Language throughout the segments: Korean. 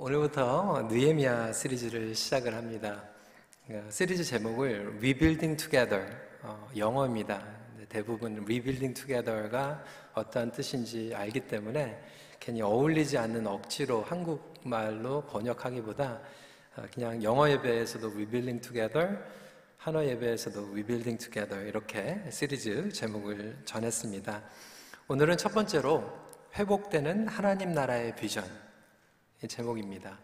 오늘부터 느헤미야 시리즈를 시작을 합니다. 어, 시리즈 제목을 Rebuilding Together 어, 영어입니다. 대부분 Rebuilding Together가 어떠한 뜻인지 알기 때문에 괜히 어울리지 않는 억지로 한국말로 번역하기보다 어, 그냥 영어 예배에서도 Rebuilding Together, 한어 예배에서도 Rebuilding Together 이렇게 시리즈 제목을 전했습니다. 오늘은 첫 번째로 회복되는 하나님 나라의 비전 제목입니다.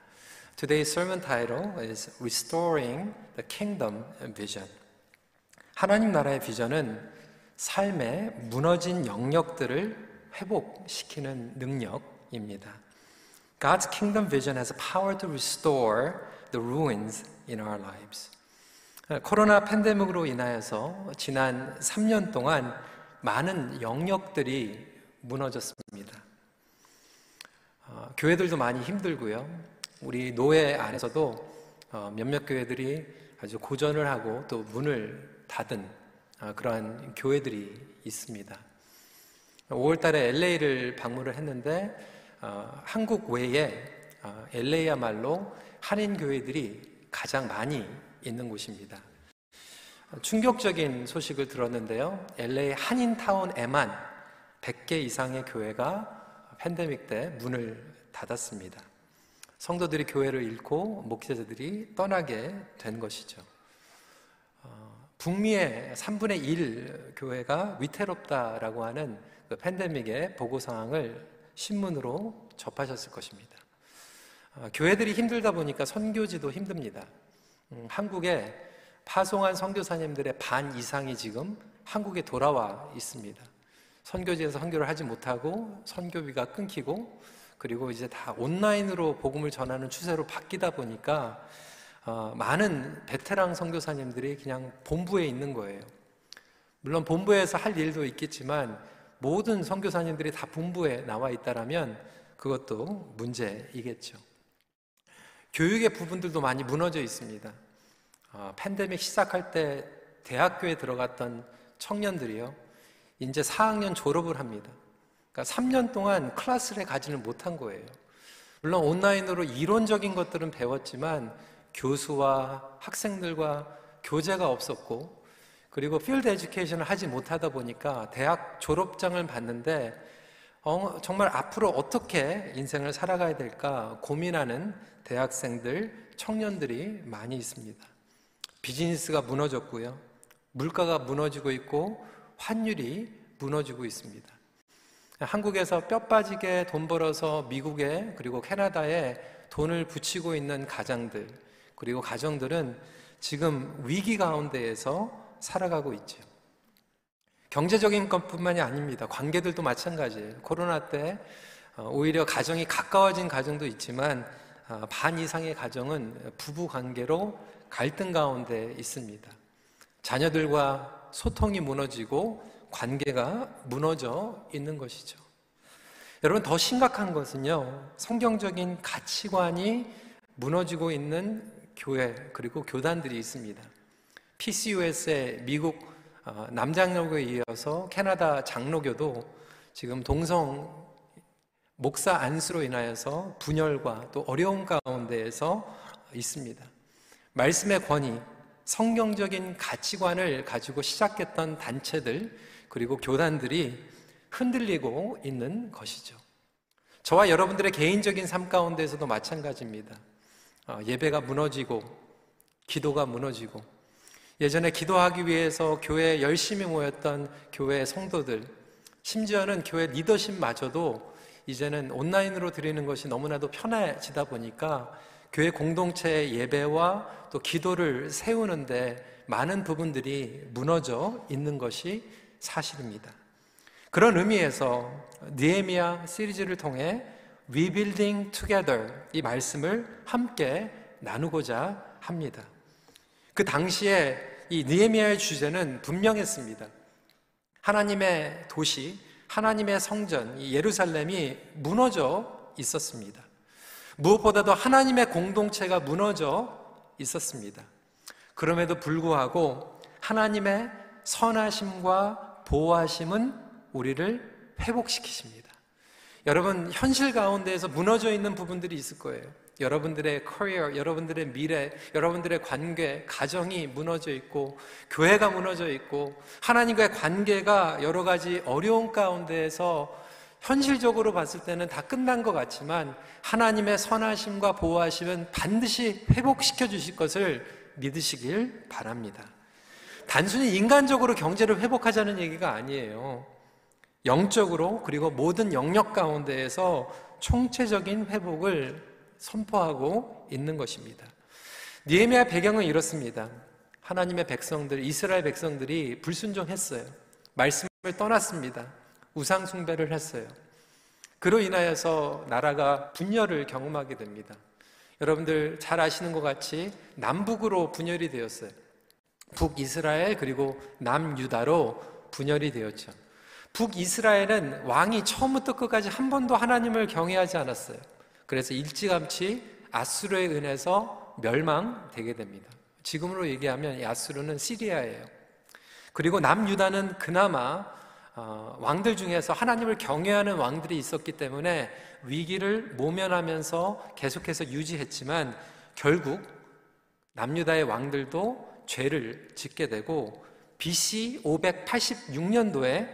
Today's sermon title is Restoring the Kingdom Vision. 하나님 나라의 비전은 삶의 무너진 영역들을 회복시키는 능력입니다. God's kingdom vision has power to restore the ruins in our lives. 코로나 팬데믹으로 인하여서 지난 3년 동안 많은 영역들이 무너졌습니다. 어, 교회들도 많이 힘들고요. 우리 노예 안에서도 어, 몇몇 교회들이 아주 고전을 하고 또 문을 닫은 어, 그러한 교회들이 있습니다. 5월 달에 LA를 방문을 했는데 어, 한국 외에 어, LA야말로 한인 교회들이 가장 많이 있는 곳입니다. 충격적인 소식을 들었는데요. LA 한인타운에만 100개 이상의 교회가 팬데믹 때 문을 닫았습니다. 성도들이 교회를 잃고 목회자들이 떠나게 된 것이죠. 어, 북미의 3분의 1 교회가 위태롭다라고 하는 그 팬데믹의 보고 상황을 신문으로 접하셨을 것입니다. 어, 교회들이 힘들다 보니까 선교지도 힘듭니다. 음, 한국에 파송한 선교사님들의 반 이상이 지금 한국에 돌아와 있습니다. 선교지에서 선교를 하지 못하고 선교비가 끊기고 그리고 이제 다 온라인으로 복음을 전하는 추세로 바뀌다 보니까 어, 많은 베테랑 선교사님들이 그냥 본부에 있는 거예요. 물론 본부에서 할 일도 있겠지만 모든 선교사님들이 다 본부에 나와 있다라면 그것도 문제이겠죠. 교육의 부분들도 많이 무너져 있습니다. 어, 팬데믹 시작할 때 대학교에 들어갔던 청년들이요. 이제 4학년 졸업을 합니다. 그러니까 3년 동안 클래스를 가지는 못한 거예요. 물론 온라인으로 이론적인 것들은 배웠지만 교수와 학생들과 교제가 없었고 그리고 field education을 하지 못하다 보니까 대학 졸업장을 받는데 어, 정말 앞으로 어떻게 인생을 살아가야 될까 고민하는 대학생들, 청년들이 많이 있습니다. 비즈니스가 무너졌고요. 물가가 무너지고 있고 환율이 무너지고 있습니다. 한국에서 뼈 빠지게 돈 벌어서 미국에 그리고 캐나다에 돈을 붙이고 있는 가장들 그리고 가정들은 지금 위기 가운데에서 살아가고 있죠. 경제적인 것뿐만이 아닙니다. 관계들도 마찬가지예요. 코로나 때 어, 오히려 가정이 가까워진 가정도 있지만 어, 반 이상의 가정은 부부 관계로 갈등 가운데 있습니다. 자녀들과 소통이 무너지고 관계가 무너져 있는 것이죠. 여러분, 더 심각한 것은요, 성경적인 가치관이 무너지고 있는 교회, 그리고 교단들이 있습니다. PCUS의 미국 어, 남장로교에 이어서 캐나다 장로교도 지금 동성 목사 안수로 인하여서 분열과 또 어려운 가운데에서 있습니다. 말씀의 권위, 성경적인 가치관을 가지고 시작했던 단체들 그리고 교단들이 흔들리고 있는 것이죠. 저와 여러분들의 개인적인 삶 가운데에서도 마찬가지입니다. 어, 예배가 무너지고 기도가 무너지고 예전에 기도하기 위해서 교회에 열심히 모였던 교회 성도들 심지어는 교회 리더십마저도 이제는 온라인으로 드리는 것이 너무나도 편해지다 보니까 교회 공동체의 예배와 또 기도를 세우는데 많은 부분들이 무너져 있는 것이 사실입니다. 그런 의미에서 니에미아 시리즈를 통해 Rebuilding Together 이 말씀을 함께 나누고자 합니다. 그 당시에 이 니에미아의 주제는 분명했습니다. 하나님의 도시, 하나님의 성전, 예루살렘이 무너져 있었습니다. 무엇보다도 하나님의 공동체가 무너져 있었습니다. 그럼에도 불구하고 하나님의 선하심과 보호하심은 우리를 회복시키십니다. 여러분, 현실 가운데에서 무너져 있는 부분들이 있을 거예요. 여러분들의 커리어, 여러분들의 미래, 여러분들의 관계, 가정이 무너져 있고, 교회가 무너져 있고, 하나님과의 관계가 여러 가지 어려운 가운데에서 현실적으로 봤을 때는 다 끝난 것 같지만, 하나님의 선하심과 보호하심은 반드시 회복시켜 주실 것을 믿으시길 바랍니다. 단순히 인간적으로 경제를 회복하자는 얘기가 아니에요. 영적으로 그리고 모든 영역 가운데에서 총체적인 회복을 선포하고 있는 것입니다. 니에미아 배경은 이렇습니다. 하나님의 백성들, 이스라엘 백성들이 불순종했어요. 말씀을 떠났습니다. 우상 숭배를 했어요. 그로 인하여서 나라가 분열을 경험하게 됩니다. 여러분들 잘 아시는 것 같이 남북으로 분열이 되었어요. 북이스라엘 그리고 남유다로 분열이 되었죠. 북이스라엘은 왕이 처음부터 끝까지 한 번도 하나님을 경외하지 않았어요. 그래서 일찌감치 아수르에 은해서 멸망되게 됩니다. 지금으로 얘기하면 이 아수르는 시리아예요. 그리고 남유다는 그나마 어, 왕들 중에서 하나님을 경외하는 왕들이 있었기 때문에 위기를 모면하면서 계속해서 유지했지만 결국 남유다의 왕들도 죄를 짓게 되고 BC 586년도에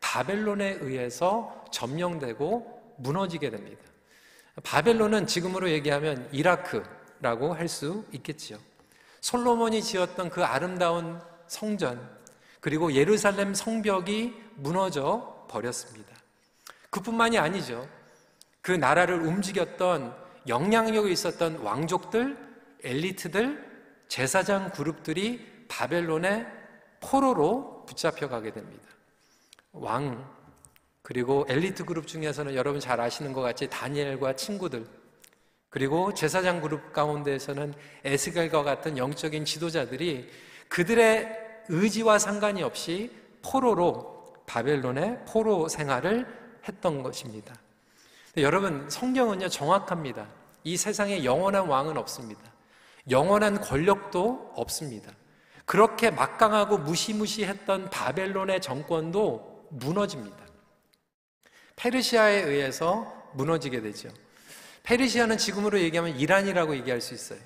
바벨론에 의해서 점령되고 무너지게 됩니다. 바벨론은 지금으로 얘기하면 이라크라고 할 수 있겠지요. 솔로몬이 지었던 그 아름다운 성전, 그리고 예루살렘 성벽이 무너져 버렸습니다. 그뿐만이 아니죠. 그 나라를 움직였던 영향력이 있었던 왕족들, 엘리트들, 제사장 그룹들이 바벨론의 포로로 붙잡혀 가게 됩니다. 왕, 그리고 엘리트 그룹 중에서는 여러분 잘 아시는 것 같이 다니엘과 친구들, 그리고 제사장 그룹 가운데에서는 에스겔과 같은 영적인 지도자들이 그들의 의지와 상관이 없이 포로로 바벨론의 포로 생활을 했던 것입니다. 여러분, 성경은요, 정확합니다. 이 세상에 영원한 왕은 없습니다. 영원한 권력도 없습니다. 그렇게 막강하고 무시무시했던 바벨론의 정권도 무너집니다. 페르시아에 의해서 무너지게 되죠. 페르시아는 지금으로 얘기하면 이란이라고 얘기할 수 있어요.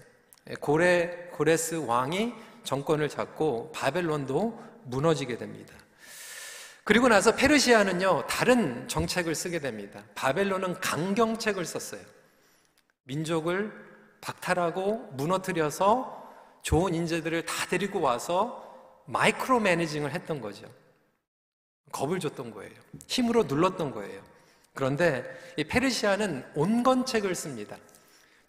고레, 고레스 왕이 정권을 잡고 바벨론도 무너지게 됩니다. 그리고 나서 페르시아는요, 다른 정책을 쓰게 됩니다. 바벨론은 강경책을 썼어요. 민족을 박탈하고 무너뜨려서 좋은 인재들을 다 데리고 와서 마이크로 매니징을 했던 거죠. 겁을 줬던 거예요. 힘으로 눌렀던 거예요. 그런데 이 페르시아는 온건책을 씁니다.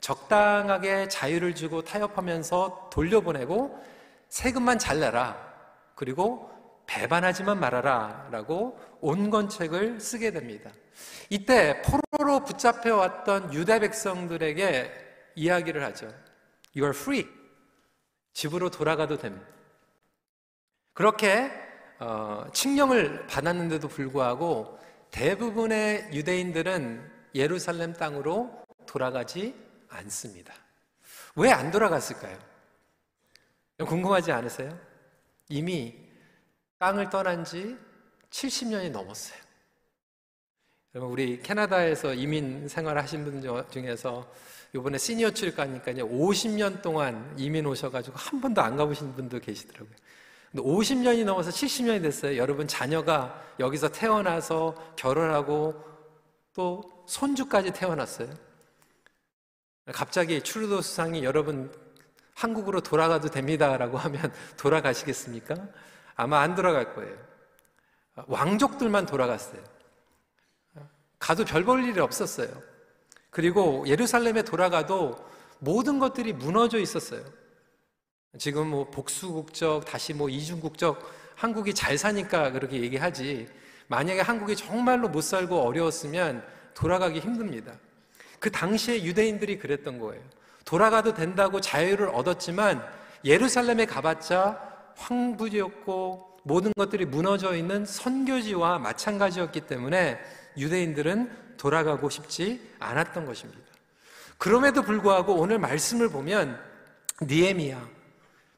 적당하게 자유를 주고 타협하면서 돌려보내고 세금만 잘 내라. 그리고 배반하지만 말아라. 라고 온건책을 쓰게 됩니다. 이때 포로로 붙잡혀 왔던 유대 백성들에게 이야기를 하죠. You are free. 집으로 돌아가도 됩니다. 그렇게 어, 칙령을 받았는데도 불구하고 대부분의 유대인들은 예루살렘 땅으로 돌아가지 않습니다. 왜 안 돌아갔을까요? 궁금하지 않으세요? 이미 땅을 떠난 지 70년이 넘었어요. 여러분, 우리 캐나다에서 이민 생활 하신 분 중에서 이번에 시니어 출 가니까 50년 동안 이민 오셔가지고 한 번도 안 가보신 분도 계시더라고요. 근데 50년이 넘어서 70년이 됐어요. 여러분 자녀가 여기서 태어나서 결혼하고 또 손주까지 태어났어요. 갑자기 추르도 수상이 여러분 한국으로 돌아가도 됩니다라고 하면 돌아가시겠습니까? 아마 안 돌아갈 거예요. 왕족들만 돌아갔어요. 가도 별 볼 일이 없었어요. 그리고 예루살렘에 돌아가도 모든 것들이 무너져 있었어요. 지금 뭐 복수국적, 다시 뭐 이중국적, 한국이 잘 사니까 그렇게 얘기하지. 만약에 한국이 정말로 못 살고 어려웠으면 돌아가기 힘듭니다. 그 당시에 유대인들이 그랬던 거예요. 돌아가도 된다고 자유를 얻었지만 예루살렘에 가봤자 황부지였고 모든 것들이 무너져 있는 선교지와 마찬가지였기 때문에 유대인들은 돌아가고 싶지 않았던 것입니다. 그럼에도 불구하고 오늘 말씀을 보면 니에미야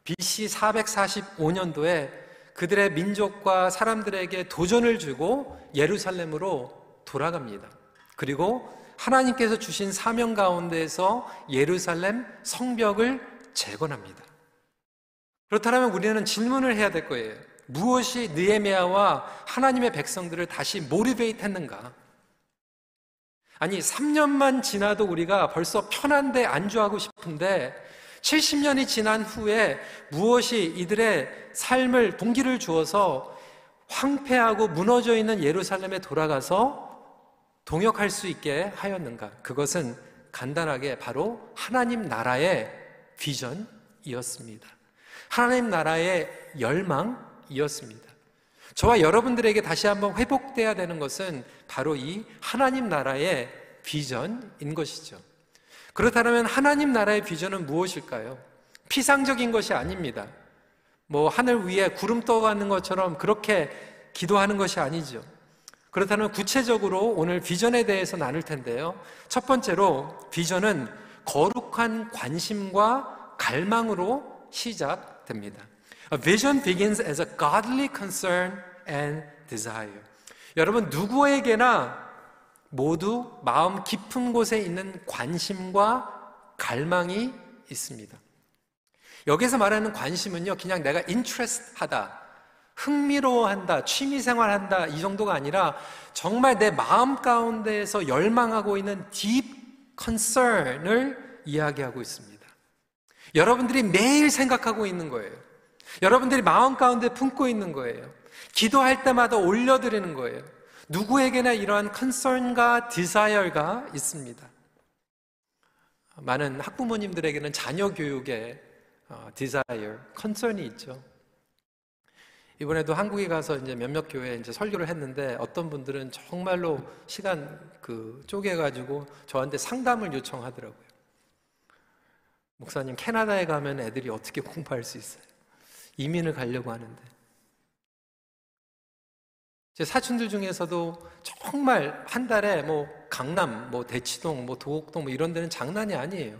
BC 445년도에 그들의 민족과 사람들에게 도전을 주고 예루살렘으로 돌아갑니다. 그리고 하나님께서 주신 사명 가운데에서 예루살렘 성벽을 재건합니다. 그렇다면 우리는 질문을 해야 될 거예요. 무엇이 느에미아와 하나님의 백성들을 다시 모리베이트 했는가? 아니, 3년만 지나도 우리가 벌써 편한데 안주하고 싶은데 70년이 지난 후에 무엇이 이들의 삶을 동기를 주어서 황폐하고 무너져 있는 예루살렘에 돌아가서 동역할 수 있게 하였는가? 그것은 간단하게 바로 하나님 나라의 비전이었습니다. 하나님 나라의 열망이었습니다. 저와 여러분들에게 다시 한번 회복돼야 되는 것은 바로 이 하나님 나라의 비전인 것이죠. 그렇다면 하나님 나라의 비전은 무엇일까요? 피상적인 것이 아닙니다. 뭐 하늘 위에 구름 떠가는 것처럼 그렇게 기도하는 것이 아니죠. 그렇다면 구체적으로 오늘 비전에 대해서 나눌 텐데요. 첫 번째로 비전은 거룩한 관심과 갈망으로 시작 됩니다. A vision begins as a godly concern and desire. 여러분 누구에게나 모두 마음 깊은 곳에 있는 관심과 갈망이 있습니다. 여기서 말하는 관심은요, 그냥 내가 interest 하다, 흥미로워한다, 취미생활한다, 이 정도가 아니라 정말 내 마음 가운데에서 열망하고 있는 deep concern을 이야기하고 있습니다. 여러분들이 매일 생각하고 있는 거예요. 여러분들이 마음 가운데 품고 있는 거예요. 기도할 때마다 올려드리는 거예요. 누구에게나 이러한 concern과 desire가 있습니다. 많은 학부모님들에게는 자녀 교육에 desire, concern이 있죠. 이번에도 한국에 가서 이제 몇몇 교회에 이제 설교를 했는데 어떤 분들은 정말로 시간 그 쪼개가지고 저한테 상담을 요청하더라고요. 목사님, 캐나다에 가면 애들이 어떻게 공부할 수 있어요? 이민을 가려고 하는데. 제 사촌들 중에서도 정말 한 달에 뭐 강남, 뭐 대치동, 뭐 도곡동 뭐 이런 데는 장난이 아니에요.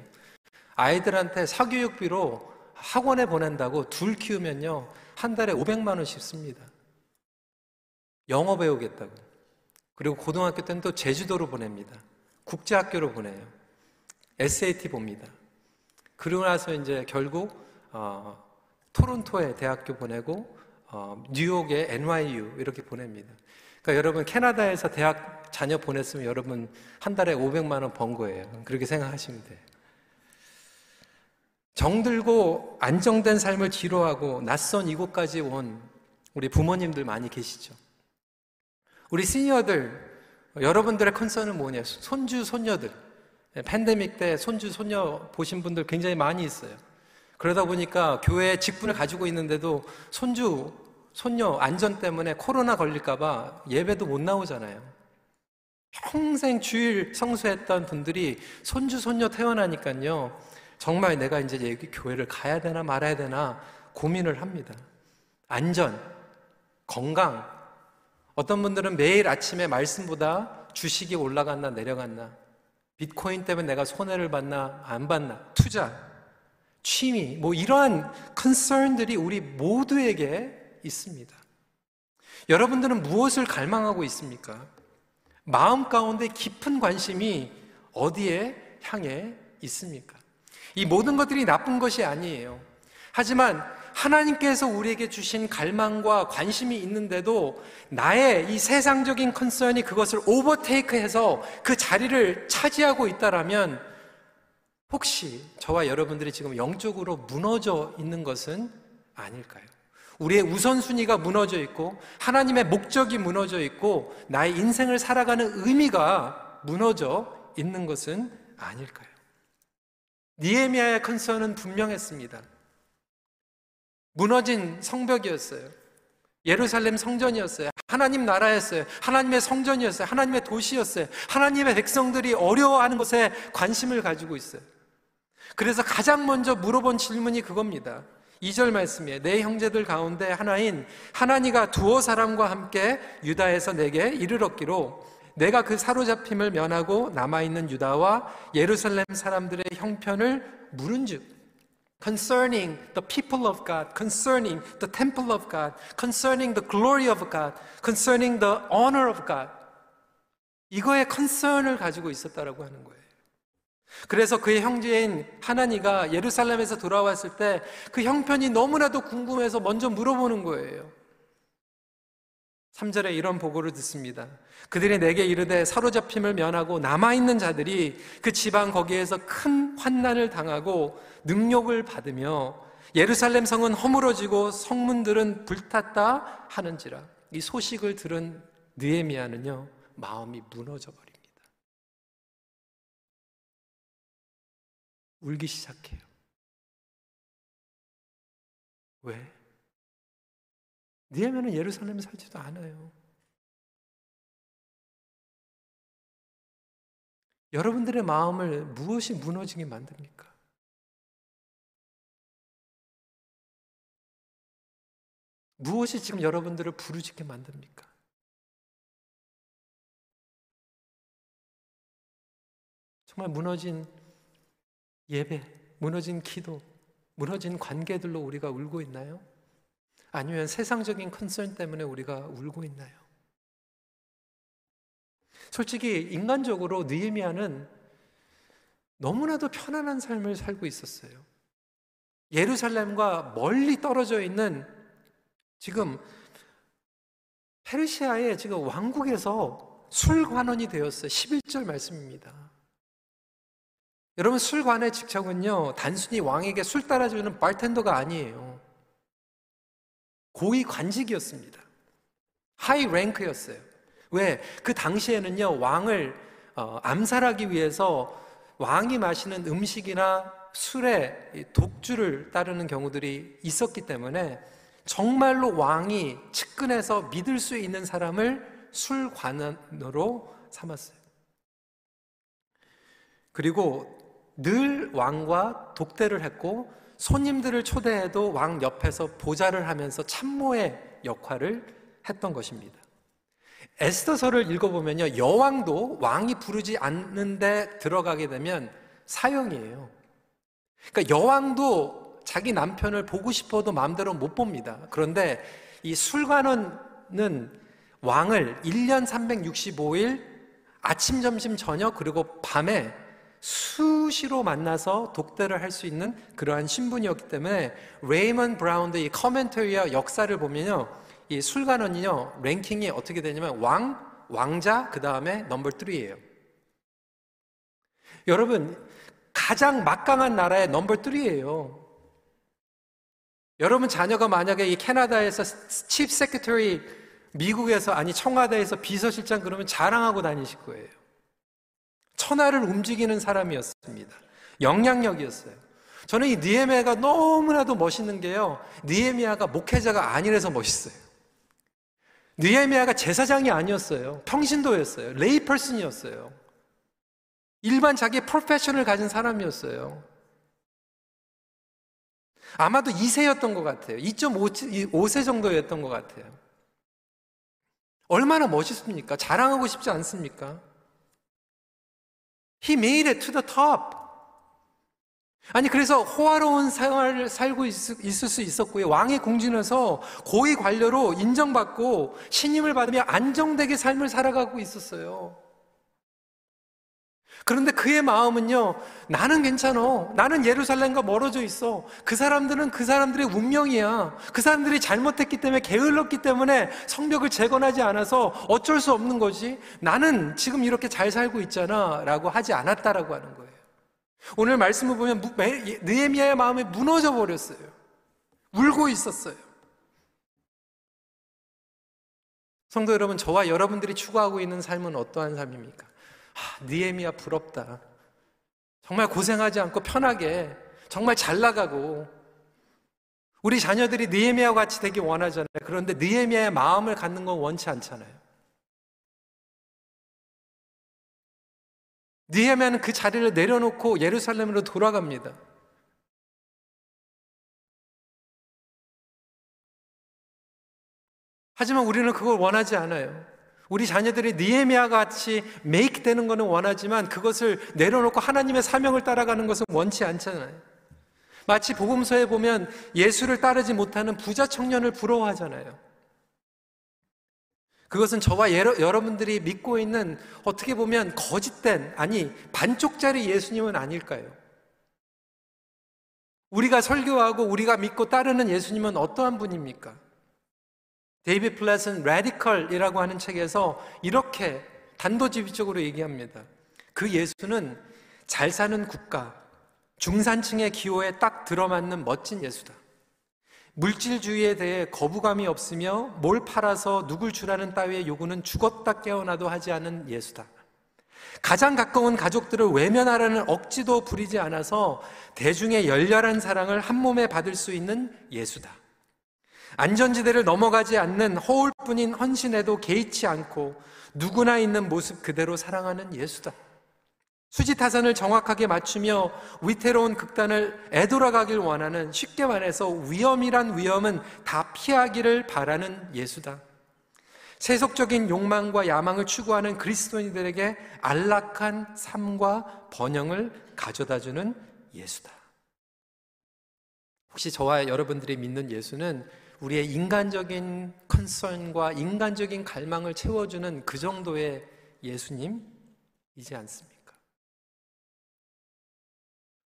아이들한테 사교육비로 학원에 보낸다고 둘 키우면요. 한 달에 500만 원씩 씁니다. 영어 배우겠다고. 그리고 고등학교 때는 또 제주도로 보냅니다. 국제학교로 보내요. SAT 봅니다. 그러고 나서 이제 결국 어, 토론토에 대학교 보내고 어, 뉴욕에 NYU 이렇게 보냅니다. 그러니까 여러분 캐나다에서 대학 자녀 보냈으면 여러분 한 달에 500만 원 번 거예요. 그렇게 생각하시면 돼요. 정들고 안정된 삶을 지루하고 낯선 이곳까지 온 우리 부모님들 많이 계시죠. 우리 시니어들 여러분들의 컨선은 뭐냐? 손주 손녀들. 팬데믹 때 손주 손녀 보신 분들 굉장히 많이 있어요. 그러다 보니까 교회 직분을 가지고 있는데도 손주, 손녀 안전 때문에 코로나 걸릴까봐 예배도 못 나오잖아요. 평생 주일 성수했던 분들이 손주, 손녀 태어나니까요. 정말 내가 이제 여기 교회를 가야 되나 말아야 되나 고민을 합니다. 안전, 건강. 어떤 분들은 매일 아침에 말씀보다 주식이 올라갔나 내려갔나, 비트코인 때문에 내가 손해를 받나 안 받나, 투자. 취미, 뭐 이러한 컨설들이 우리 모두에게 있습니다. 여러분들은 무엇을 갈망하고 있습니까? 마음 가운데 깊은 관심이 어디에 향해 있습니까? 이 모든 것들이 나쁜 것이 아니에요. 하지만 하나님께서 우리에게 주신 갈망과 관심이 있는데도 나의 이 세상적인 컨설이 그것을 오버테이크해서 그 자리를 차지하고 있다라면 혹시 저와 여러분들이 지금 영적으로 무너져 있는 것은 아닐까요? 우리의 우선순위가 무너져 있고 하나님의 목적이 무너져 있고 나의 인생을 살아가는 의미가 무너져 있는 것은 아닐까요? 니에미아의 컨서는 분명했습니다. 무너진 성벽이었어요. 예루살렘 성전이었어요. 하나님 나라였어요. 하나님의 성전이었어요. 하나님의 도시였어요. 하나님의 백성들이 어려워하는 것에 관심을 가지고 있어요. 그래서 가장 먼저 물어본 질문이 그겁니다. 2절 말씀에 내 형제들 가운데 하나인 하나니가 두어 사람과 함께 유다에서 내게 이르렀기로 내가 그 사로잡힘을 면하고 남아있는 유다와 예루살렘 사람들의 형편을 물은즉 concerning the people of God, concerning the temple of God, concerning the glory of God, concerning the honor of God. 이거에 컨선을 가지고 있었다라고 하는 거예요. 그래서 그의 형제인 하나니가 예루살렘에서 돌아왔을 때 그 형편이 너무나도 궁금해서 먼저 물어보는 거예요. 3절에 이런 보고를 듣습니다. 그들이 내게 이르되 사로잡힘을 면하고 남아있는 자들이 그 지방 거기에서 큰 환난을 당하고 능욕을 받으며 예루살렘 성은 허물어지고 성문들은 불탔다 하는지라 이 소식을 들은 느에미아는요 마음이 무너져 버립니다. 울기 시작해요. 왜? 느헤미야는 예루살렘에 살지도 않아요. 여러분들의 마음을 무엇이 무너지게 만듭니까? 무엇이 지금 여러분들을 부르짖게 만듭니까? 정말 무너진 예배, 무너진 기도, 무너진 관계들로 우리가 울고 있나요? 아니면 세상적인 컨선 때문에 우리가 울고 있나요? 솔직히 인간적으로 느헤미야는 너무나도 편안한 삶을 살고 있었어요. 예루살렘과 멀리 떨어져 있는 지금 페르시아의 지금 왕국에서 술관원이 되었어요. 11절 말씀입니다. 여러분 술관의 직책은요 단순히 왕에게 술 따라주는 bartender가 아니에요. 고위 관직이었습니다. 하이 랭크였어요. 왜? 그 당시에는요, 왕을 어, 암살하기 위해서 왕이 마시는 음식이나 술에 독주를 따르는 경우들이 있었기 때문에 정말로 왕이 측근해서 믿을 수 있는 사람을 술관원으로 삼았어요. 그리고 늘 왕과 독대를 했고 손님들을 초대해도 왕 옆에서 보좌를 하면서 참모의 역할을 했던 것입니다. 에스더서를 읽어보면요, 여왕도 왕이 부르지 않는데 들어가게 되면 사형이에요. 그러니까 여왕도 자기 남편을 보고 싶어도 마음대로 못 봅니다. 그런데 이 술관원은 왕을 1년 365일 아침, 점심, 저녁, 그리고 밤에 수시로 만나서 독대를 할 수 있는 그러한 신분이었기 때문에 레이먼드 브라운의 commentary와 역사를 보면요. 이 술관원이요. 랭킹이 어떻게 되냐면 왕, 왕자, 그 다음에 넘버 3예요. 여러분, 가장 막강한 나라의 넘버 3예요. 여러분 자녀가 만약에 이 캐나다에서 칩 세크터리 미국에서 아니 청와대에서 비서실장 그러면 자랑하고 다니실 거예요. 천하를 움직이는 사람이었습니다. 영향력이었어요. 저는 이 니에미아가 너무나도 멋있는 게요. 니에미아가 목회자가 아니라서 멋있어요. 니에미아가 제사장이 아니었어요. 평신도였어요. 레이펄슨이었어요. 일반 자기의 프로페셔널 가진 사람이었어요. 아마도 2세였던 것 같아요. 2.5세 정도였던 것 같아요. 얼마나 멋있습니까? 자랑하고 싶지 않습니까? He made it to the top. 아니 그래서 호화로운 생활을 살고 있, 있을 수 있었고요. 왕의 궁진에서 고위 관료로 인정받고 신임을 받으며 안정되게 삶을 살아가고 있었어요. 그런데 그의 마음은요, 나는 괜찮어. 나는 예루살렘과 멀어져 있어. 그 사람들은 그 사람들의 운명이야. 그 사람들이 잘못했기 때문에 게을렀기 때문에 성벽을 재건하지 않아서 어쩔 수 없는 거지. 나는 지금 이렇게 잘 살고 있잖아. 라고 하지 않았다라고 하는 거예요. 오늘 말씀을 보면 느에미아의 마음이 무너져 버렸어요. 울고 있었어요. 성도 여러분, 저와 여러분들이 추구하고 있는 삶은 어떠한 삶입니까? 아, 니에미야 부럽다. 정말 고생하지 않고 편하게 정말 잘 나가고 우리 자녀들이 니에미야 같이 되기 원하잖아요. 그런데 니에미야의 마음을 갖는 건 원치 않잖아요. 니에미야는 그 자리를 내려놓고 예루살렘으로 돌아갑니다. 하지만 우리는 그걸 원하지 않아요. 우리 자녀들이 니에미아 같이 메이크 되는 것은 원하지만 그것을 내려놓고 하나님의 사명을 따라가는 것은 원치 않잖아요. 마치 복음서에 보면 예수를 따르지 못하는 부자 청년을 부러워하잖아요. 그것은 저와 여러 분들이 믿고 있는 어떻게 보면 거짓된, 아니, 반쪽짜리 예수님은 아닐까요? 우리가 설교하고 우리가 믿고 따르는 예수님은 어떠한 분입니까? 데이비드 플랫은 Radical이라고 하는 책에서 이렇게 단도직입적으로 얘기합니다. 그 예수는 잘 사는 국가, 중산층의 기호에 딱 들어맞는 멋진 예수다. 물질주의에 대해 거부감이 없으며 뭘 팔아서 누굴 주라는 따위의 요구는 죽었다 깨어나도 하지 않은 예수다. 가장 가까운 가족들을 외면하라는 억지도 부리지 않아서 대중의 열렬한 사랑을 한 몸에 받을 수 있는 예수다. 안전지대를 넘어가지 않는 허울뿐인 헌신에도 개의치 않고 누구나 있는 모습 그대로 사랑하는 예수다. 수지타산을 정확하게 맞추며 위태로운 극단을 애돌아가길 원하는 쉽게 말해서 위험이란 위험은 다 피하기를 바라는 예수다. 세속적인 욕망과 야망을 추구하는 그리스도인들에게 안락한 삶과 번영을 가져다주는 예수다. 혹시 저와 여러분들이 믿는 예수는 우리의 인간적인 컨선과 인간적인 갈망을 채워주는 그 정도의 예수님이지 않습니까?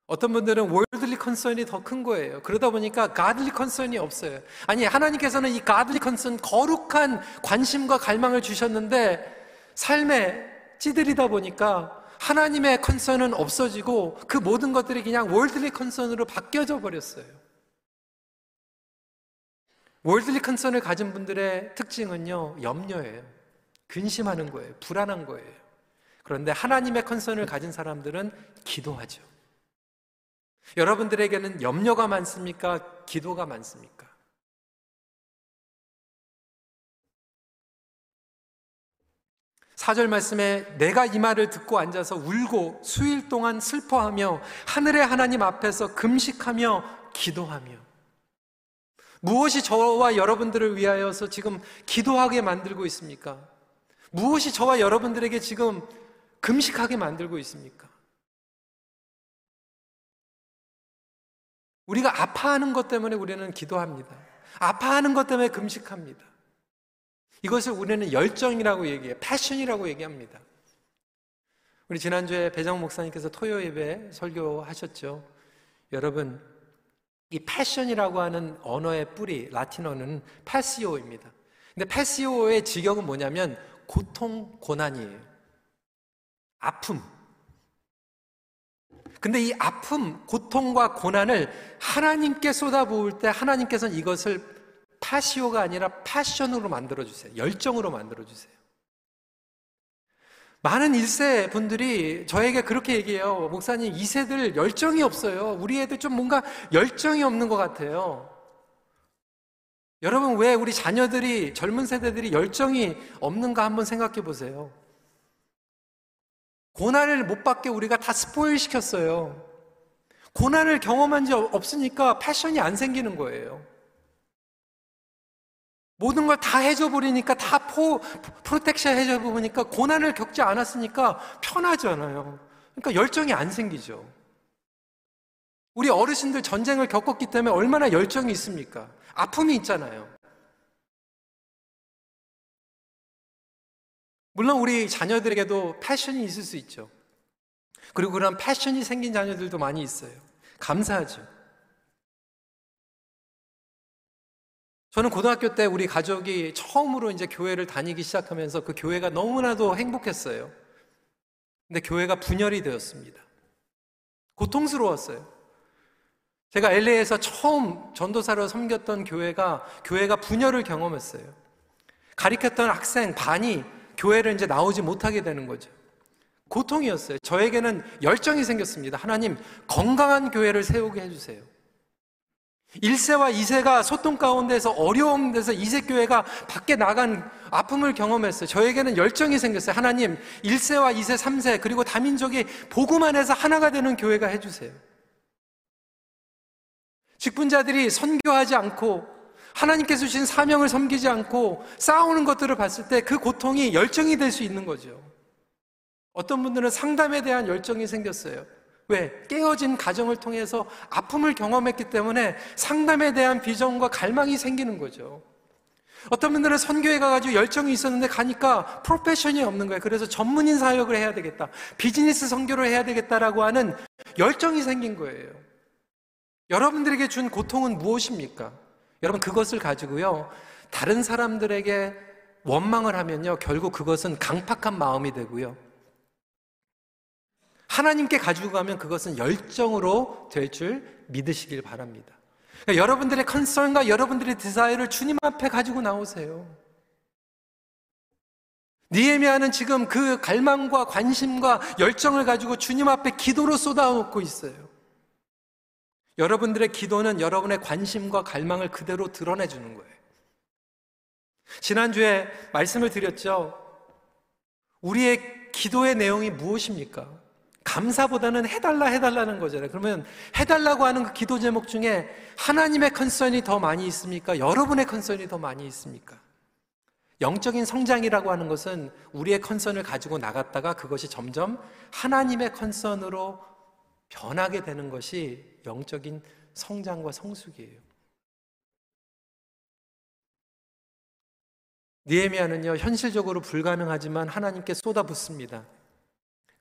어떤 분들은 월드리 컨선이 더 큰 거예요. 그러다 보니까 가들리 컨선이 없어요. 아니, 하나님께서는 이 가들리 컨선, 거룩한 관심과 갈망을 주셨는데 삶에 찌들이다 보니까 하나님의 컨선은 없어지고 그 모든 것들이 그냥 월드리 컨선으로 바뀌어져 버렸어요. 월드리 컨선을 가진 분들의 특징은요, 염려예요. 근심하는 거예요. 불안한 거예요. 그런데 하나님의 컨선을 가진 사람들은 기도하죠. 여러분들에게는 염려가 많습니까? 기도가 많습니까? 사절 말씀에 내가 이 말을 듣고 앉아서 울고 수일 동안 슬퍼하며 하늘의 하나님 앞에서 금식하며 기도하며 무엇이 저와 여러분들을 위하여서 지금 기도하게 만들고 있습니까? 무엇이 저와 여러분들에게 지금 금식하게 만들고 있습니까? 우리가 아파하는 것 때문에 우리는 기도합니다. 아파하는 것 때문에 금식합니다. 이것을 우리는 열정이라고 얘기해요. 패션이라고 얘기합니다. 우리 지난주에 배정 목사님께서 토요 예배 설교하셨죠. 여러분, 이 패션이라고 하는 언어의 뿌리, 라틴어는 패시오입니다. 근데 패시오의 직역은 뭐냐면 고통, 고난이에요. 아픔. 근데 이 아픔, 고통과 고난을 하나님께 쏟아부을 때 하나님께서는 이것을 파시오가 아니라 패션으로 만들어주세요. 열정으로 만들어주세요. 많은 1세 분들이 저에게 그렇게 얘기해요. 목사님, 2세들 열정이 없어요. 우리 애들 좀 뭔가 열정이 없는 것 같아요. 여러분, 왜 우리 자녀들이, 젊은 세대들이 열정이 없는가 한번 생각해 보세요. 고난을 못 받게 우리가 다 스포일 시켰어요. 고난을 경험한 적 없으니까 패션이 안 생기는 거예요. 모든 걸 다 해줘 버리니까 다 포, 프로텍션 해줘 버리니까 고난을 겪지 않았으니까 편하잖아요. 그러니까 열정이 안 생기죠. 우리 어르신들 전쟁을 겪었기 때문에 얼마나 열정이 있습니까? 아픔이 있잖아요. 물론 우리 자녀들에게도 패션이 있을 수 있죠. 그리고 그런 패션이 생긴 자녀들도 많이 있어요. 감사하죠. 저는 고등학교 때 우리 가족이 처음으로 이제 교회를 다니기 시작하면서 그 교회가 너무나도 행복했어요. 근데 교회가 분열이 되었습니다. 고통스러웠어요. 제가 LA에서 처음 전도사로 섬겼던 교회가 교회가 분열을 경험했어요. 가리켰던 학생 반이 교회를 이제 나오지 못하게 되는 거죠. 고통이었어요. 저에게는 열정이 생겼습니다. 하나님, 건강한 교회를 세우게 해주세요. 1세와 2세가 소통 가운데서 어려운 데서 2세 교회가 밖에 나간 아픔을 경험했어요. 저에게는 열정이 생겼어요. 하나님, 1세와 2세, 3세, 그리고 다민족이 보고만 해서 하나가 되는 교회가 해주세요. 직분자들이 선교하지 않고 하나님께서 주신 사명을 섬기지 않고 싸우는 것들을 봤을 때 그 고통이 열정이 될 수 있는 거죠. 어떤 분들은 상담에 대한 열정이 생겼어요. 왜? 깨어진 가정을 통해서 아픔을 경험했기 때문에 상담에 대한 비전과 갈망이 생기는 거죠. 어떤 분들은 선교에 가가지고 열정이 있었는데 가니까 프로페션이 없는 거예요. 그래서 전문인 사역을 해야 되겠다. 비즈니스 선교를 해야 되겠다라고 하는 열정이 생긴 거예요. 여러분들에게 준 고통은 무엇입니까? 여러분 그것을 가지고요. 다른 사람들에게 원망을 하면요. 결국 그것은 강팍한 마음이 되고요. 하나님께 가지고 가면 그것은 열정으로 될 줄 믿으시길 바랍니다. 그러니까 여러분들의 컨설과 여러분들의 디자이를 주님 앞에 가지고 나오세요. 니에미아는 지금 그 갈망과 관심과 열정을 가지고 주님 앞에 기도로 쏟아놓고 있어요. 여러분들의 기도는 여러분의 관심과 갈망을 그대로 드러내 주는 거예요. 지난주에 말씀을 드렸죠. 우리의 기도의 내용이 무엇입니까? 감사보다는 해달라 해달라는 거잖아요. 그러면 해달라고 하는 그 기도 제목 중에 하나님의 컨선이 더 많이 있습니까? 여러분의 컨선이 더 많이 있습니까? 영적인 성장이라고 하는 것은 우리의 컨선을 가지고 나갔다가 그것이 점점 하나님의 컨선으로 변하게 되는 것이 영적인 성장과 성숙이에요. 니에미아는요 현실적으로 불가능하지만 하나님께 쏟아붓습니다.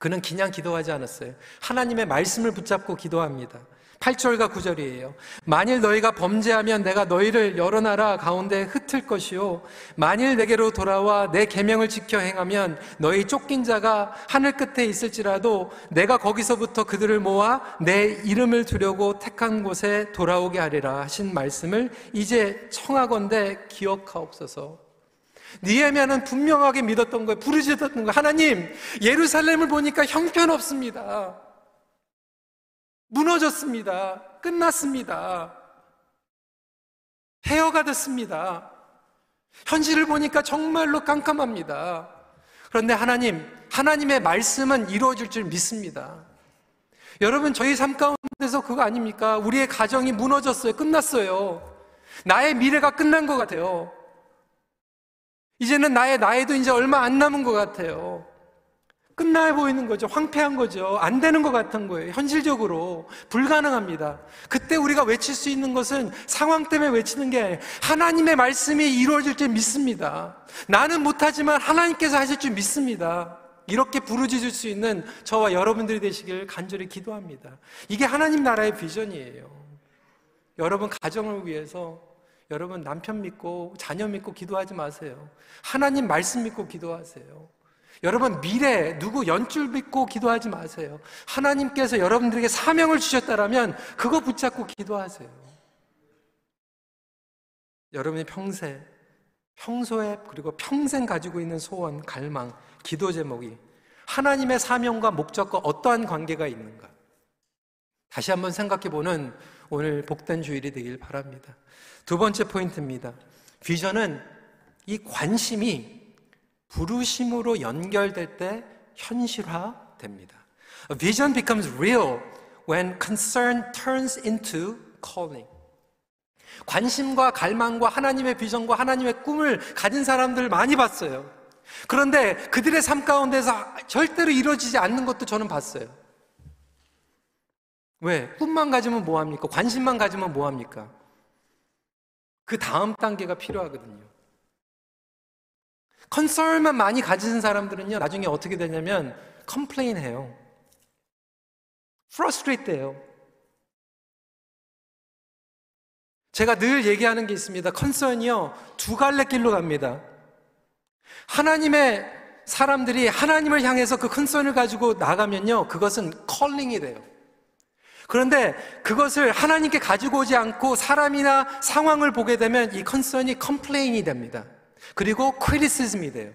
그는 그냥 기도하지 않았어요. 하나님의 말씀을 붙잡고 기도합니다. 8절과 9절이에요. 만일 너희가 범죄하면 내가 너희를 여러 나라 가운데 흩을 것이요 만일 내게로 돌아와 내 계명을 지켜 행하면 너희 쫓긴 자가 하늘 끝에 있을지라도 내가 거기서부터 그들을 모아 내 이름을 두려고 택한 곳에 돌아오게 하리라 하신 말씀을 이제 청하건대 기억하옵소서. 니에미아는 분명하게 믿었던 거예요. 부르짖었던 거예요. 하나님, 예루살렘을 보니까 형편없습니다. 무너졌습니다. 끝났습니다. 폐허가 됐습니다. 현실을 보니까 정말로 깜깜합니다. 그런데 하나님, 하나님의 말씀은 이루어질 줄 믿습니다. 여러분, 저희 삶 가운데서 그거 아닙니까? 우리의 가정이 무너졌어요. 끝났어요. 나의 미래가 끝난 것 같아요. 이제는 나의 나이도 이제 얼마 안 남은 것 같아요. 끝나 보이는 거죠. 황폐한 거죠. 안 되는 것 같은 거예요. 현실적으로. 불가능합니다. 그때 우리가 외칠 수 있는 것은 상황 때문에 외치는 게 하나님의 말씀이 이루어질 줄 믿습니다. 나는 못하지만 하나님께서 하실 줄 믿습니다. 이렇게 부르짖을 수 있는 저와 여러분들이 되시길 간절히 기도합니다. 이게 하나님 나라의 비전이에요. 여러분 가정을 위해서 여러분 남편 믿고 자녀 믿고 기도하지 마세요. 하나님 말씀 믿고 기도하세요. 여러분 미래 누구 연줄 믿고 기도하지 마세요. 하나님께서 여러분들에게 사명을 주셨다라면 그거 붙잡고 기도하세요. 여러분이 평생 평소에 그리고 평생 가지고 있는 소원, 갈망, 기도 제목이 하나님의 사명과 목적과 어떠한 관계가 있는가? 다시 한번 생각해 보는 오늘 복된 주일이 되길 바랍니다. 두 번째 포인트입니다. 비전은 이 관심이 부르심으로 연결될 때 현실화됩니다. Vision becomes real when concern turns into calling. 관심과 갈망과 하나님의 비전과 하나님의 꿈을 가진 사람들 많이 봤어요. 그런데 그들의 삶 가운데서 절대로 이루어지지 않는 것도 저는 봤어요. 왜? 꿈만 가지면 뭐합니까? 관심만 가지면 뭐합니까? 그 다음 단계가 필요하거든요. concern만 많이 가진 사람들은요, 나중에 어떻게 되냐면, complain 해요. frustrate 해요. 제가 늘 얘기하는 게 있습니다. concern이요, 두 갈래 길로 갑니다. 하나님의 사람들이 하나님을 향해서 그 concern을 가지고 나가면요, 그것은 calling이 돼요. 그런데 그것을 하나님께 가지고 오지 않고 사람이나 상황을 보게 되면 이 concern이 complain이 됩니다. 그리고 criticism이 돼요.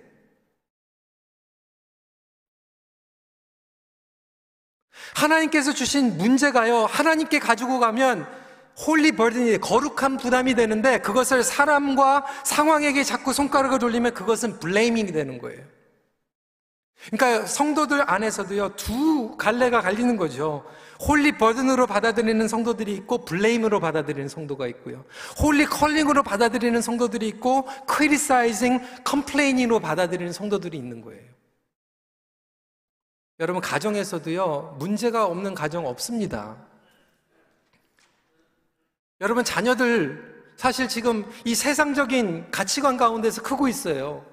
하나님께서 주신 문제가요, 하나님께 가지고 가면 holy burden이 거룩한 부담이 되는데 그것을 사람과 상황에게 자꾸 손가락을 돌리면 그것은 blaming이 되는 거예요. 그러니까 성도들 안에서도요, 두 갈래가 갈리는 거죠. holy burden으로 받아들이는 성도들이 있고 blame으로 받아들이는 성도가 있고요. holy calling으로 받아들이는 성도들이 있고 criticizing, complaining으로 받아들이는 성도들이 있는 거예요. 여러분 가정에서도요. 문제가 없는 가정 없습니다. 여러분 자녀들 사실 지금 이 세상적인 가치관 가운데서 크고 있어요.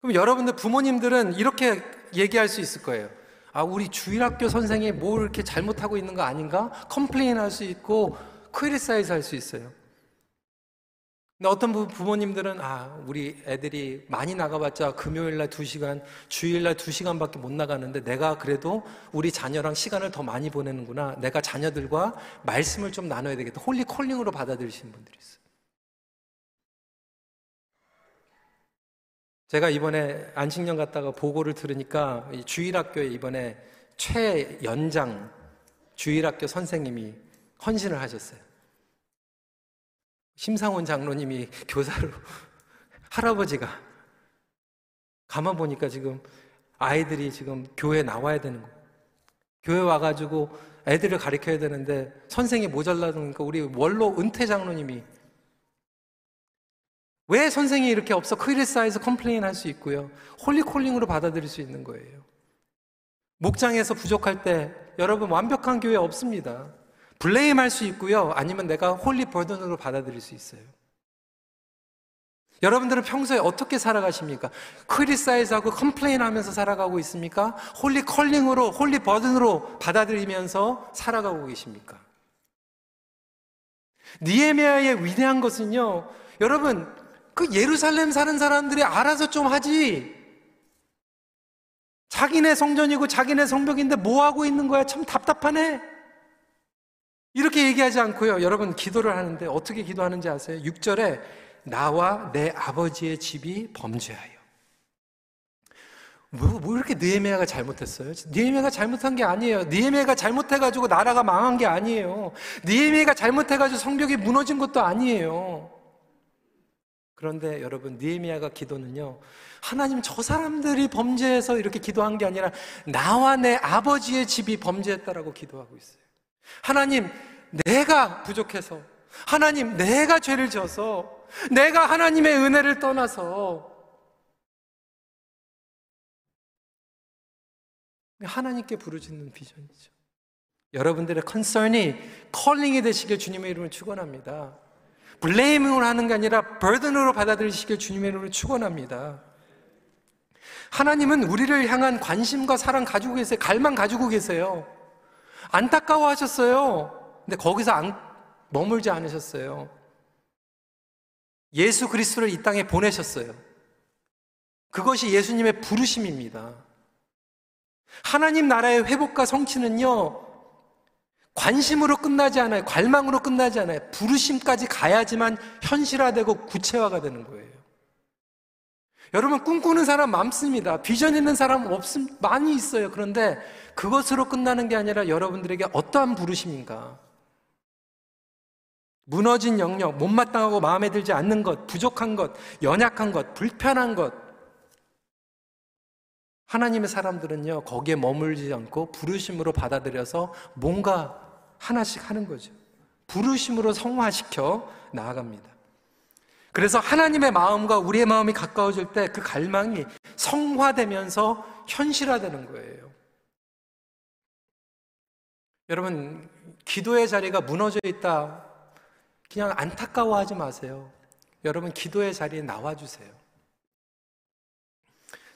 그럼 여러분들 부모님들은 이렇게 얘기할 수 있을 거예요. 아, 우리 주일학교 선생이 뭘 이렇게 잘못하고 있는 거 아닌가? complain 할 수 있고, criticize 할 수 있어요. 근데 어떤 부모님들은 아, 우리 애들이 많이 나가봤자 금요일 날 2시간, 주일 날 2시간밖에 못 나가는데 내가 그래도 우리 자녀랑 시간을 더 많이 보내는구나. 내가 자녀들과 말씀을 좀 나눠야 되겠다. holy calling으로 받아들이시는 분들이 있어요. 제가 이번에 안식년 갔다가 보고를 들으니까 주일학교에 이번에 최연장 주일학교 선생님이 헌신을 하셨어요. 심상원 장로님이 교사로 할아버지가 가만 보니까 지금 아이들이 지금 교회 나와야 되는 거예요. 교회 와가지고 애들을 가르쳐야 되는데 선생이 모자라니까 우리 원로 은퇴 장로님이 왜 선생이 이렇게 없어 criticize해서 complain 할 수 있고요. holy calling으로 받아들일 수 있는 거예요. 목장에서 부족할 때 여러분 완벽한 교회 없습니다. blame 할 수 있고요. 아니면 내가 holy burden으로 받아들일 수 있어요. 여러분들은 평소에 어떻게 살아가십니까? criticize하고 complain 하면서 살아가고 있습니까? holy calling으로, holy burden으로 받아들이면서 살아가고 계십니까? 니에미아의 위대한 것은요, 여러분, 그 예루살렘 사는 사람들이 알아서 좀 하지. 자기네 성전이고 자기네 성벽인데 뭐 하고 있는 거야? 참 답답하네. 이렇게 얘기하지 않고요. 여러분 기도를 하는데 어떻게 기도하는지 아세요? 6절에 나와 내 아버지의 집이 범죄하여. 뭐, 뭐 이렇게 느헤미야가 잘못했어요? 느헤미야가 잘못한 게 아니에요. 느헤미야가 잘못해가지고 나라가 망한 게 아니에요. 느헤미야가 잘못해가지고 성벽이 무너진 것도 아니에요. 그런데 여러분 니에미아가 기도는요. 하나님 저 사람들이 범죄해서 이렇게 기도한 게 아니라 나와 내 아버지의 집이 범죄했다라고 기도하고 있어요. 하나님 내가 부족해서 하나님 내가 죄를 져서 내가 하나님의 은혜를 떠나서 하나님께 부르짖는 비전이죠. 여러분들의 컨설이 컬링이 되시길 주님의 이름을 축원합니다. 블레이밍을 하는 게 아니라 버든으로 받아들이시길 주님의 이름으로 축원합니다. 하나님은 우리를 향한 관심과 사랑 가지고 계세요. 갈망 가지고 계세요. 안타까워하셨어요. 근데 거기서 안, 머물지 않으셨어요. 예수 그리스도를 이 땅에 보내셨어요. 그것이 예수님의 부르심입니다. 하나님 나라의 회복과 성취는요, 관심으로 끝나지 않아요. 관망으로 끝나지 않아요. 부르심까지 가야지만 현실화되고 구체화가 되는 거예요. 여러분 꿈꾸는 사람 많습니다. 비전 있는 사람 없음 많이 있어요. 그런데 그것으로 끝나는 게 아니라 여러분들에게 어떠한 부르심인가? 무너진 영역, 못마땅하고 마음에 들지 않는 것, 부족한 것, 연약한 것, 불편한 것. 하나님의 사람들은요, 거기에 머물지 않고 부르심으로 받아들여서 뭔가 하나씩 하는 거죠. 부르심으로 성화시켜 나아갑니다. 그래서 하나님의 마음과 우리의 마음이 가까워질 때 그 갈망이 성화되면서 현실화되는 거예요. 여러분, 기도의 자리가 무너져 있다. 그냥 안타까워하지 마세요. 여러분, 기도의 자리에 나와주세요.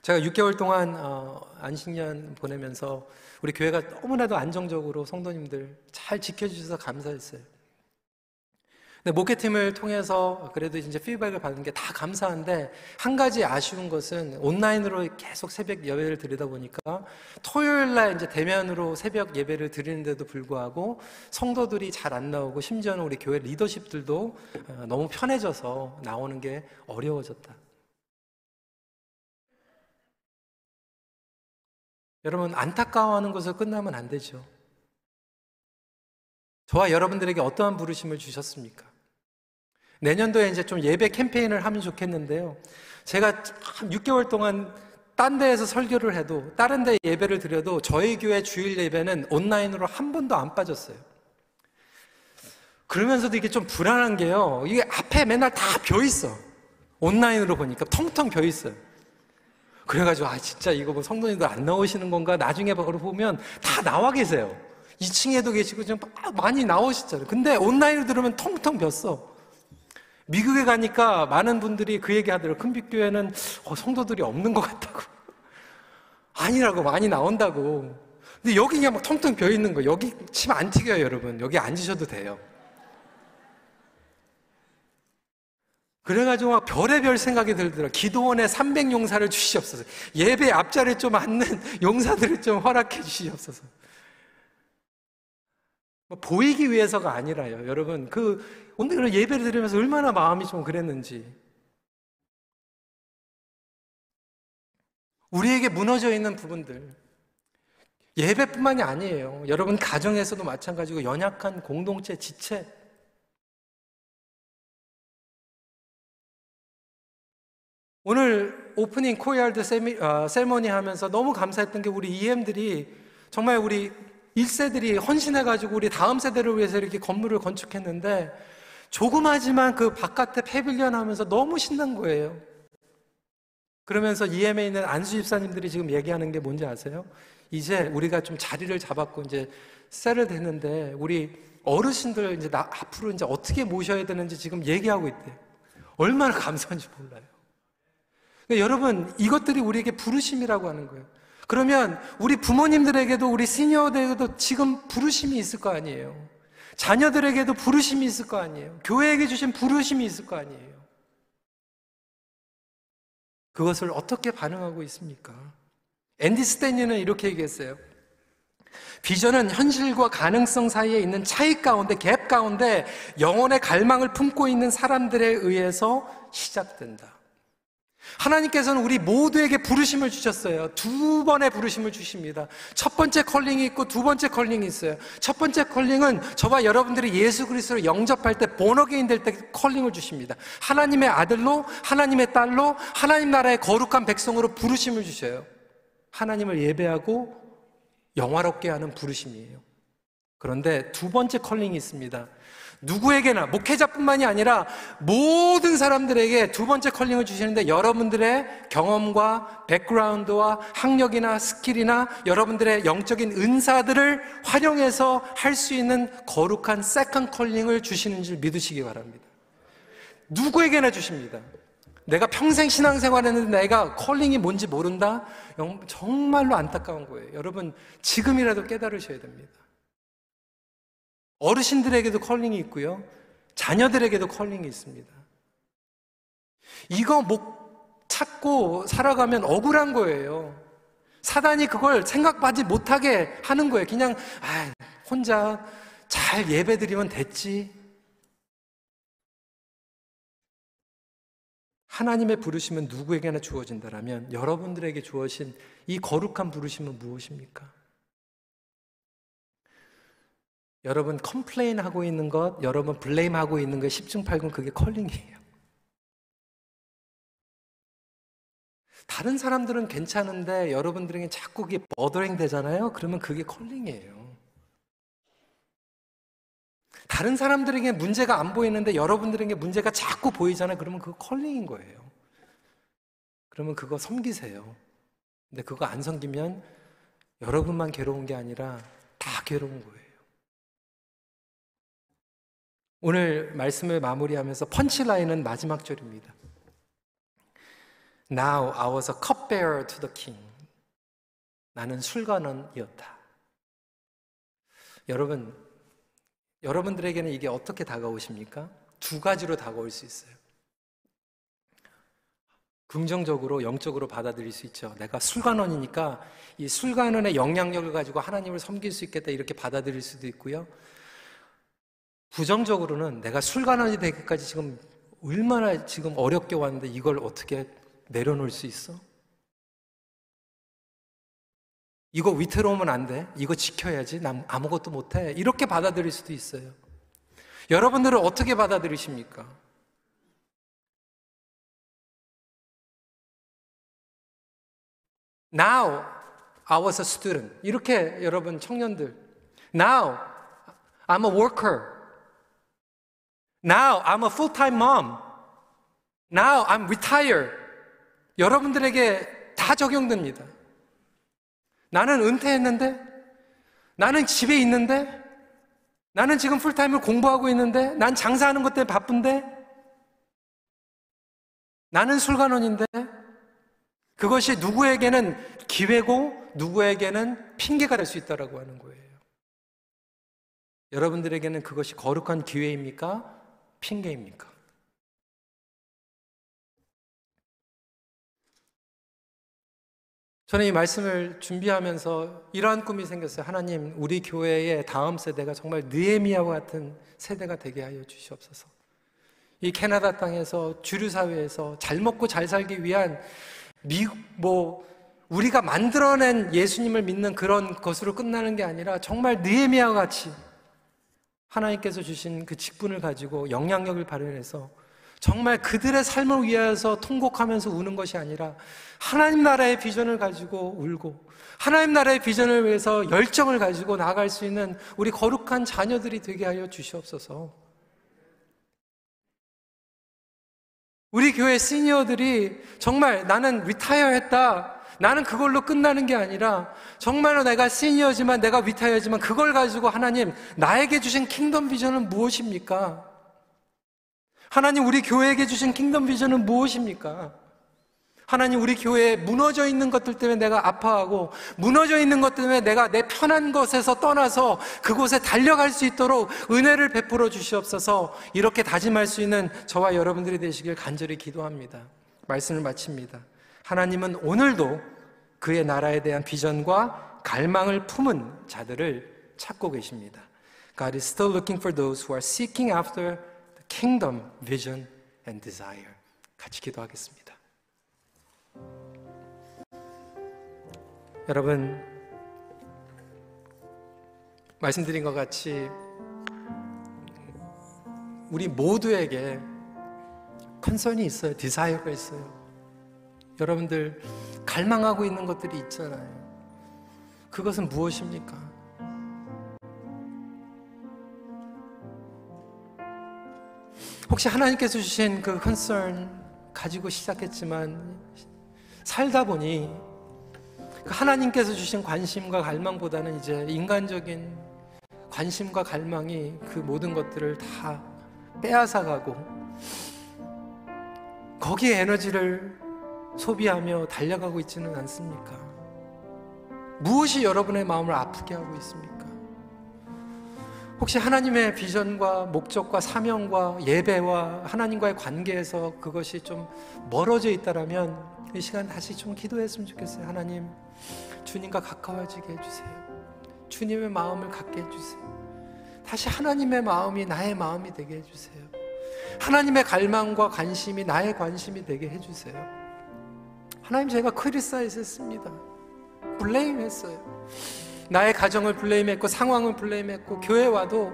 제가 6개월 동안 어, 안식년 보내면서 우리 교회가 너무나도 안정적으로 성도님들 잘 지켜주셔서 감사했어요. 근데 목회팀을 통해서 그래도 이제 피드백을 받은 게다 감사한데 한 가지 아쉬운 것은 온라인으로 계속 새벽 예배를 드리다 보니까 토요일 날 이제 대면으로 새벽 예배를 드리는데도 불구하고 성도들이 잘 안 나오고 심지어는 우리 교회 리더십들도 어, 너무 편해져서 나오는 게 어려워졌다. 여러분, 안타까워하는 것을 끝나면 안 되죠. 저와 여러분들에게 어떠한 부르심을 주셨습니까? 내년도에 이제 좀 예배 캠페인을 하면 좋겠는데요. 제가 6개월 동안 딴 데에서 설교를 해도, 다른 데 예배를 드려도 저희 교회 주일 예배는 온라인으로 한 번도 안 빠졌어요. 그러면서도 이게 좀 불안한 게요. 이게 앞에 맨날 다 벼 있어. 온라인으로 보니까 텅텅 벼 있어요. 그래가지고 아 진짜 이거 뭐 성도님들 안 나오시는 건가 나중에 보면 다 나와 계세요. 2층에도 계시고 좀 많이 나오시잖아요. 근데 온라인으로 들으면 텅텅 ቢ었어. 미국에 가니까 많은 분들이 그 얘기 하더라고요. 큰빛교회는 어, 성도들이 없는 것 같다고. 아니라고, 많이 나온다고. 근데 여기 그냥 막 텅텅 비어 있는 거. 여기 침 안 튀겨요, 여러분. 여기 앉으셔도 돼요. 그래가지고 막 별의별 생각이 들더라. 기도원에 300용사를 주시옵소서. 예배 앞자리에 좀 앉는 용사들을 좀 허락해 주시옵소서. 뭐 보이기 위해서가 아니라요. 여러분, 그, 오늘 예배를 드리면서 얼마나 마음이 좀 그랬는지. 우리에게 무너져 있는 부분들. 예배뿐만이 아니에요. 여러분, 가정에서도 마찬가지고 연약한 공동체, 지체. 오늘 오프닝 코이알드 어, 세리머니 하면서 너무 감사했던 게 우리 EM들이 정말 우리 1세들이 헌신해가지고 우리 다음 세대를 위해서 이렇게 건물을 건축했는데 조그마지만 그 바깥에 pavilion 하면서 너무 신난 거예요. 그러면서 EM에 있는 안수 집사님들이 지금 얘기하는 게 뭔지 아세요? 이제 우리가 좀 자리를 잡았고 이제 셀을 됐는데 우리 어르신들 이제 나 앞으로 이제 어떻게 모셔야 되는지 지금 얘기하고 있대요. 얼마나 감사한지 몰라요. 그러니까 여러분 이것들이 우리에게 부르심이라고 하는 거예요. 그러면 우리 부모님들에게도 우리 시니어들에게도 지금 부르심이 있을 거 아니에요. 자녀들에게도 부르심이 있을 거 아니에요. 교회에게 주신 부르심이 있을 거 아니에요. 그것을 어떻게 반응하고 있습니까? 앤디 스탠리는 이렇게 얘기했어요. 비전은 현실과 가능성 사이에 있는 차이 가운데, 갭 가운데 영혼의 갈망을 품고 있는 사람들에 의해서 시작된다. 하나님께서는 우리 모두에게 부르심을 주셨어요. 두 번의 부르심을 주십니다. 첫 번째 calling이 있고 두 번째 calling이 있어요. 첫 번째 calling은 저와 여러분들이 예수 그리스도를 영접할 때 born again 될 때 calling을 주십니다. 하나님의 아들로 하나님의 딸로 하나님 나라의 거룩한 백성으로 부르심을 주셔요. 하나님을 예배하고 영화롭게 하는 부르심이에요. 그런데 두 번째 calling이 있습니다. 누구에게나 목회자뿐만이 아니라 모든 사람들에게 두 번째 calling을 주시는데 여러분들의 경험과 background와 학력이나 skill이나 여러분들의 영적인 은사들을 활용해서 할 수 있는 거룩한 second calling을 주시는 줄 믿으시기 바랍니다. 누구에게나 주십니다. 내가 평생 신앙생활 했는데 내가 calling이 뭔지 모른다? 정말로 안타까운 거예요. 여러분, 지금이라도 깨달으셔야 됩니다. 어르신들에게도 calling이 있고요. 자녀들에게도 calling이 있습니다. 이거 못 찾고 살아가면 억울한 거예요. 사단이 그걸 생각하지 못하게 하는 거예요. 그냥, 아, 혼자 잘 예배 드리면 됐지. 하나님의 부르심은 누구에게나 주어진다라면 여러분들에게 주어진 이 거룩한 부르심은 무엇입니까? 여러분 complain 하고 있는 것, 여러분 blame 하고 있는 것 10중 8구는 그게 calling이에요. 다른 사람들은 괜찮은데 여러분들에게 자꾸 그게 bothering 되잖아요. 그러면 그게 calling이에요. 다른 사람들에게 문제가 안 보이는데 여러분들에게 문제가 자꾸 보이잖아요. 그러면 그거 컬링인 거예요. 그러면 그거 섬기세요. 근데 그거 안 섬기면 여러분만 괴로운 게 아니라 다 괴로운 거예요. 오늘 말씀을 마무리하면서 펀치라인은 마지막 절입니다. Now I was a cupbearer to the king. 나는 술관원이었다. 여러분, 여러분들에게는 이게 어떻게 다가오십니까? 두 가지로 다가올 수 있어요. 긍정적으로, 영적으로 받아들일 수 있죠. 내가 술관원이니까 이 술관원의 영향력을 가지고 하나님을 섬길 수 있겠다 이렇게 받아들일 수도 있고요. 부정적으로는 내가 술관원이 되기까지 지금 얼마나 지금 어렵게 왔는데 이걸 어떻게 내려놓을 수 있어? 이거 위태로우면 안 돼. 이거 지켜야지. 난 아무것도 못 해. 이렇게 받아들일 수도 있어요. 여러분들은 어떻게 받아들이십니까? Now I was a student. 이렇게 여러분 청년들. Now I'm a worker. Now I'm a full-time mom. Now I'm retired. 여러분들에게 다 적용됩니다. 나는 은퇴했는데, 나는 집에 있는데? 나는 지금 풀타임을 공부하고 있는데? 난 장사하는 것 때문에 바쁜데? 나는 술관원인데? 그것이 누구에게는 기회고 누구에게는 핑계가 될 수 있다라고 하는 거예요. 여러분들에게는 그것이 거룩한 기회입니까? 핑계입니까? 저는 이 말씀을 준비하면서 이러한 꿈이 생겼어요. 하나님, 우리 교회의 다음 세대가 정말 느에미아와 같은 세대가 되게 하여 주시옵소서. 이 캐나다 땅에서 주류 사회에서 잘 먹고 잘 살기 위한 미국 뭐 우리가 만들어낸 예수님을 믿는 그런 것으로 끝나는 게 아니라 정말 느에미아와 같이 하나님께서 주신 그 직분을 가지고 영향력을 발휘해서 정말 그들의 삶을 위하여서 통곡하면서 우는 것이 아니라 하나님 나라의 비전을 가지고 울고 하나님 나라의 비전을 위해서 열정을 가지고 나아갈 수 있는 우리 거룩한 자녀들이 되게 하여 주시옵소서. 우리 교회 시니어들이 정말 나는 리타이어 했다. 나는 그걸로 끝나는 게 아니라 정말로 내가 시니어지만 내가 위타이어지만 그걸 가지고 하나님 나에게 주신 킹덤 비전은 무엇입니까? 하나님 우리 교회에게 주신 킹덤 비전은 무엇입니까? 하나님 우리 교회에 무너져 있는 것들 때문에 내가 아파하고 무너져 있는 것 때문에 내가 내 편한 것에서 떠나서 그곳에 달려갈 수 있도록 은혜를 베풀어 주시옵소서 이렇게 다짐할 수 있는 저와 여러분들이 되시길 간절히 기도합니다. 말씀을 마칩니다. 하나님은 오늘도 그의 나라에 대한 비전과 갈망을 품은 자들을 찾고 계십니다. God is still looking for those who are seeking after kingdom vision and desire. 같이 기도하겠습니다. 여러분, 말씀드린 것 같이 우리 모두에게 concern이 있어요. desire가 있어요. 여러분들 갈망하고 있는 것들이 있잖아요. 그것은 무엇입니까? 혹시 하나님께서 주신 그 concern 가지고 시작했지만 살다 보니 그 하나님께서 주신 관심과 갈망보다는 이제 인간적인 관심과 갈망이 그 모든 것들을 다 빼앗아가고 거기에 에너지를 소비하며 달려가고 있지는 않습니까? 무엇이 여러분의 마음을 아프게 하고 있습니까? 혹시 하나님의 비전과 목적과 사명과 예배와 하나님과의 관계에서 그것이 좀 멀어져 있다라면 이 시간 다시 좀 기도했으면 좋겠어요. 하나님, 주님과 가까워지게 해주세요. 주님의 마음을 갖게 해주세요. 다시 하나님의 마음이 나의 마음이 되게 해주세요. 하나님의 갈망과 관심이 나의 관심이 되게 해주세요. 하나님 제가 criticize 했습니다. blame 했어요. 나의 가정을 blame했고 상황을 blame했고 교회 와도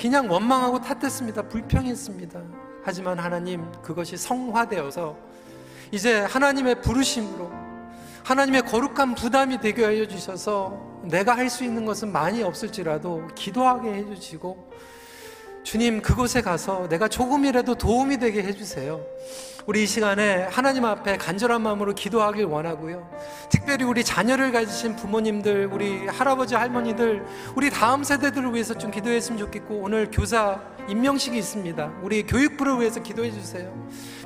그냥 원망하고 탓했습니다. 불평했습니다. 하지만 하나님 그것이 성화되어서 이제 하나님의 부르심으로 하나님의 거룩한 부담이 되게 하여 주셔서 내가 할 수 있는 것은 많이 없을지라도 기도하게 해 주시고 주님 그곳에 가서 내가 조금이라도 도움이 되게 해 주세요. 우리 이 시간에 하나님 앞에 간절한 마음으로 기도하길 원하고요. 특별히 우리 자녀를 가지신 부모님들, 우리 할아버지, 할머니들, 우리 다음 세대들을 위해서 좀 기도했으면 좋겠고, 오늘 교사 임명식이 있습니다. 우리 교육부를 위해서 기도해 주세요.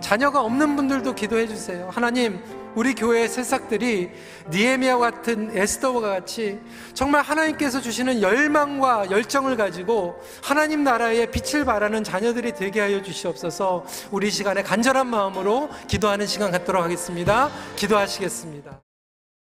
자녀가 없는 분들도 기도해 주세요. 하나님, 우리 교회의 새싹들이 니에미아 같은 에스더와 같이 정말 하나님께서 주시는 열망과 열정을 가지고 하나님 나라의 빛을 발하는 자녀들이 되게 하여 주시옵소서 우리 시간에 간절한 마음으로 기도하는 시간 갖도록 하겠습니다. 기도하시겠습니다.